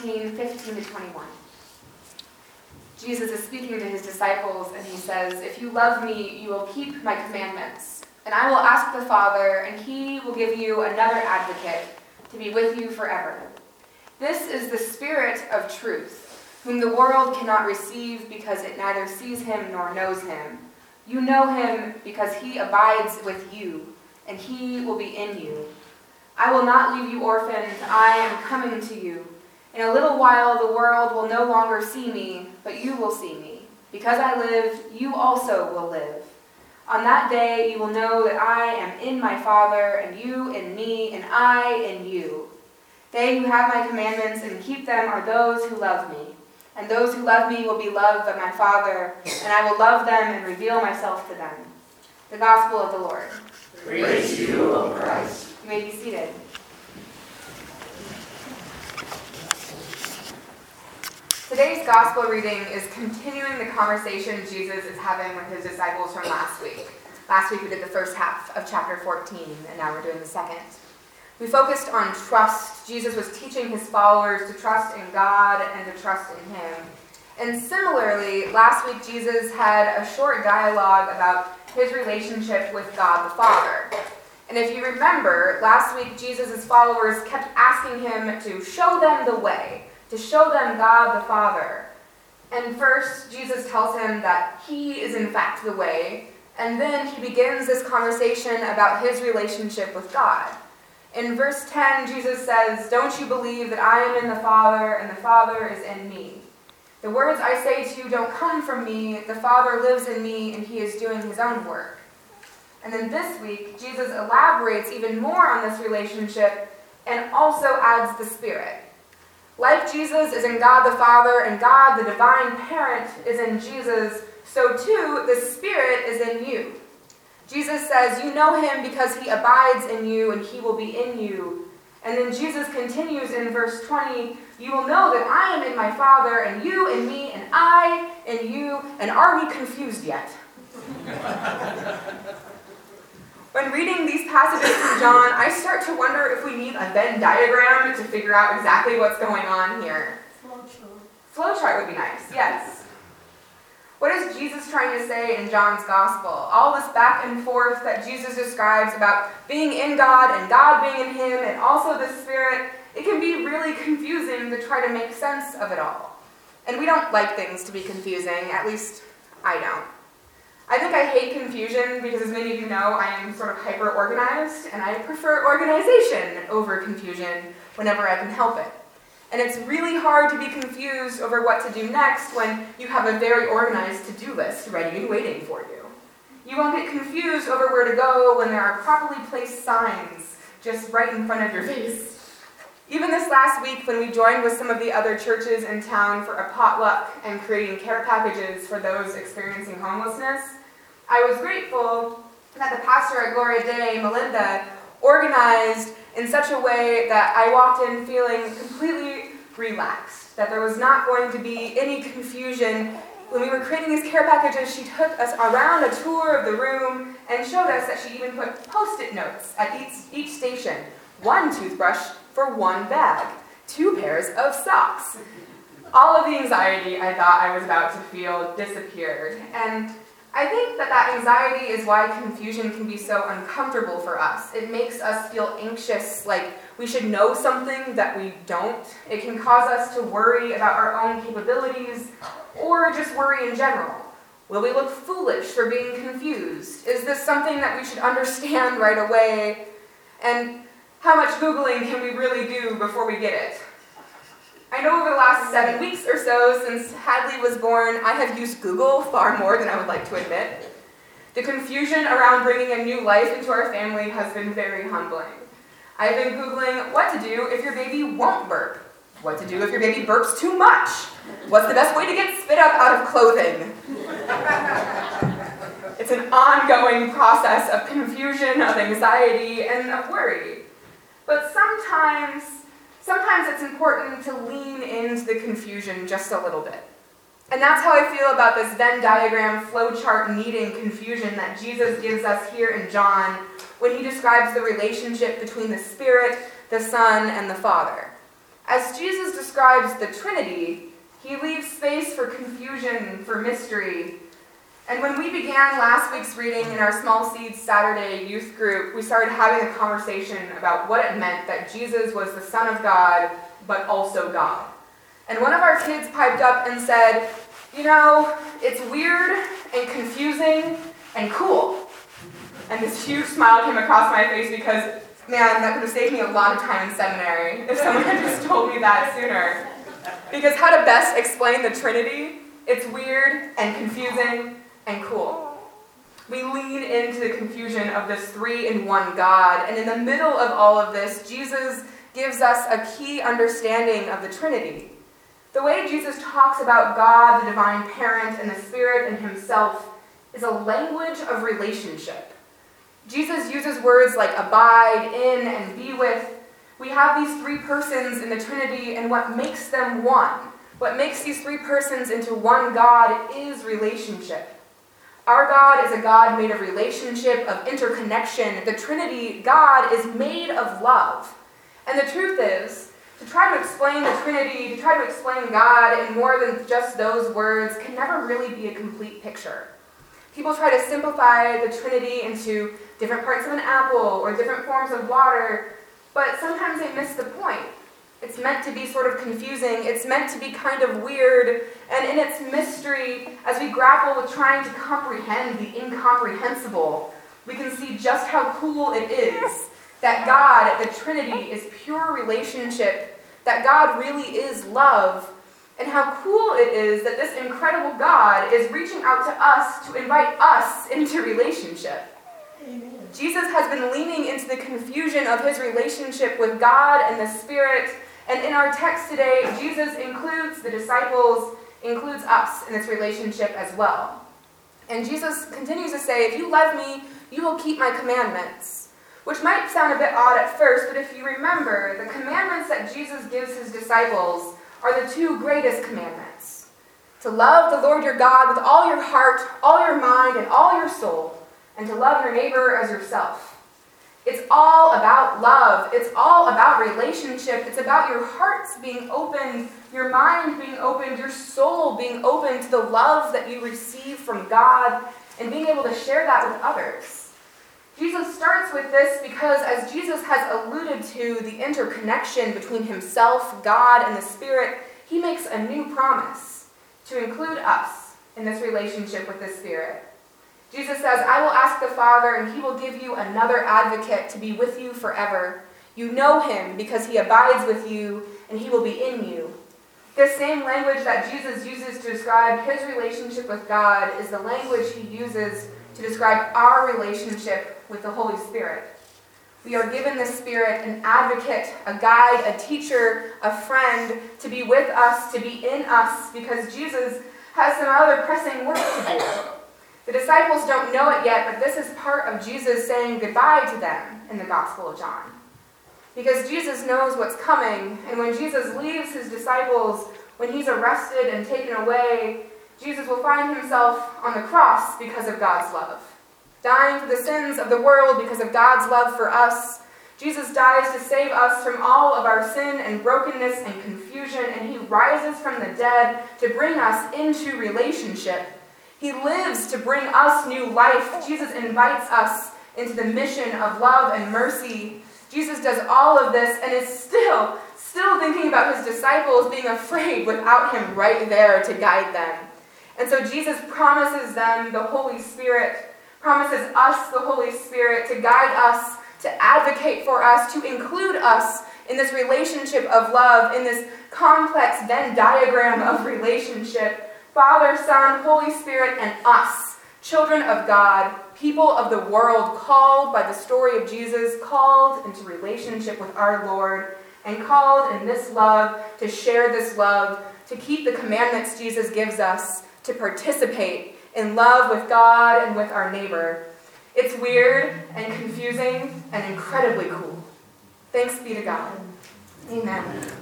14, 15 to 21. Jesus is speaking to his disciples, and he says, If you love me, you will keep my commandments. And I will ask the Father, and he will give you another advocate to be with you forever. This is the Spirit of truth, whom the world cannot receive because it neither sees him nor knows him. You know him because he abides with you, and he will be in you. I will not leave you orphans, I am coming to you. In a little while the world will no longer see me, but you will see me. Because I live, you also will live. On that day you will know that I am in my Father, and you in me, and I in you. They who have my commandments and keep them are those who love me. And those who love me will be loved by my Father, and I will love them and reveal myself to them. The Gospel of the Lord. Praise you, O Christ. You may be seated. Today's gospel reading is continuing the conversation Jesus is having with his disciples from last week. Last week we did the first half of chapter 14, and now we're doing the second. We focused on trust. Jesus was teaching his followers to trust in God and to trust in him. And similarly, last week Jesus had a short dialogue about his relationship with God the Father. And if you remember, last week Jesus' followers kept asking him to show them the way to show them God the Father. And first, Jesus tells him that he is in fact the way, and then he begins this conversation about his relationship with God. In verse 10, Jesus says, Don't you believe that I am in the Father, and the Father is in me? The words I say to you don't come from me. The Father lives in me, and he is doing his own work. And then this week, Jesus elaborates even more on this relationship and also adds the Spirit. Like Jesus is in God the Father and God the divine parent is in Jesus, so too the Spirit is in you. Jesus says, You know him because he abides in you and he will be in you. And then Jesus continues in verse 20, You will know that I am in my Father, and you in me, and I in you. And are we confused yet? When reading these passages from John, I start to wonder if we need a Venn diagram to figure out exactly what's going on here. Flowchart. Flowchart would be nice, yes. What is Jesus trying to say in John's gospel? All this back and forth that Jesus describes about being in God and God being in him and also the Spirit, it can be really confusing to try to make sense of it all. And we don't like things to be confusing, at least I don't. I think I hate confusion because, as many of you know, I am sort of hyper organized and I prefer organization over confusion whenever I can help it. And it's really hard to be confused over what to do next when you have a very organized to do list ready and waiting for you. You won't get confused over where to go when there are properly placed signs just right in front of your face. Even this last week, when we joined with some of the other churches in town for a potluck and creating care packages for those experiencing homelessness, I was grateful that the pastor at Gloria Dei, Melinda, organized in such a way that I walked in feeling completely relaxed, that there was not going to be any confusion. When we were creating these care packages, she took us around a tour of the room and showed us that she even put post-it notes at each, each station. One toothbrush for one bag, two pairs of socks. All of the anxiety I thought I was about to feel disappeared. And I think that that anxiety is why confusion can be so uncomfortable for us. It makes us feel anxious, like we should know something that we don't. It can cause us to worry about our own capabilities or just worry in general. Will we look foolish for being confused? Is this something that we should understand right away? And how much Googling can we really do before we get it? I know over the last seven weeks or so since Hadley was born, I have used Google far more than I would like to admit. The confusion around bringing a new life into our family has been very humbling. I've been Googling what to do if your baby won't burp, what to do if your baby burps too much, what's the best way to get spit up out of clothing. it's an ongoing process of confusion, of anxiety, and of worry. But sometimes sometimes it's important to lean into the confusion just a little bit. And that's how I feel about this Venn diagram flowchart needing confusion that Jesus gives us here in John when he describes the relationship between the Spirit, the Son, and the Father. As Jesus describes the Trinity, he leaves space for confusion, for mystery. And when we began last week's reading in our Small Seeds Saturday youth group, we started having a conversation about what it meant that Jesus was the Son of God, but also God. And one of our kids piped up and said, You know, it's weird and confusing and cool. And this huge smile came across my face because, man, that could have saved me a lot of time in seminary if someone had just told me that sooner. Because how to best explain the Trinity? It's weird and confusing and cool. We lean into the confusion of this three in one God, and in the middle of all of this, Jesus gives us a key understanding of the Trinity. The way Jesus talks about God, the divine parent, and the Spirit and Himself is a language of relationship. Jesus uses words like abide, in, and be with. We have these three persons in the Trinity, and what makes them one, what makes these three persons into one God, is relationship. Our God is a God made of relationship, of interconnection. The Trinity, God, is made of love. And the truth is, to try to explain the Trinity, to try to explain God in more than just those words, can never really be a complete picture. People try to simplify the Trinity into different parts of an apple or different forms of water, but sometimes they miss the point. It's meant to be sort of confusing. It's meant to be kind of weird. And in its mystery, as we grapple with trying to comprehend the incomprehensible, we can see just how cool it is that God, the Trinity, is pure relationship, that God really is love, and how cool it is that this incredible God is reaching out to us to invite us into relationship. Amen. Jesus has been leaning into the confusion of his relationship with God and the Spirit. And in our text today, Jesus includes the disciples, includes us in this relationship as well. And Jesus continues to say, If you love me, you will keep my commandments. Which might sound a bit odd at first, but if you remember, the commandments that Jesus gives his disciples are the two greatest commandments to love the Lord your God with all your heart, all your mind, and all your soul, and to love your neighbor as yourself. It's all about love. It's all about relationship. It's about your hearts being open, your mind being opened, your soul being open to the love that you receive from God, and being able to share that with others. Jesus starts with this because, as Jesus has alluded to the interconnection between himself, God, and the Spirit, he makes a new promise to include us in this relationship with the Spirit. Jesus says, I will ask the Father, and he will give you another advocate to be with you forever. You know him because he abides with you, and he will be in you. This same language that Jesus uses to describe his relationship with God is the language he uses to describe our relationship with the Holy Spirit. We are given the Spirit an advocate, a guide, a teacher, a friend to be with us, to be in us, because Jesus has some other pressing work to do. The disciples don't know it yet, but this is part of Jesus saying goodbye to them in the Gospel of John. Because Jesus knows what's coming, and when Jesus leaves his disciples, when he's arrested and taken away, Jesus will find himself on the cross because of God's love. Dying for the sins of the world because of God's love for us. Jesus dies to save us from all of our sin and brokenness and confusion, and he rises from the dead to bring us into relationship he lives to bring us new life. Jesus invites us into the mission of love and mercy. Jesus does all of this and is still, still thinking about his disciples being afraid without him right there to guide them. And so Jesus promises them the Holy Spirit, promises us the Holy Spirit to guide us, to advocate for us, to include us in this relationship of love, in this complex Venn diagram of relationship Father, Son, Holy Spirit, and us, children of God, people of the world, called by the story of Jesus, called into relationship with our Lord, and called in this love to share this love, to keep the commandments Jesus gives us, to participate in love with God and with our neighbor. It's weird and confusing and incredibly cool. Thanks be to God. Amen.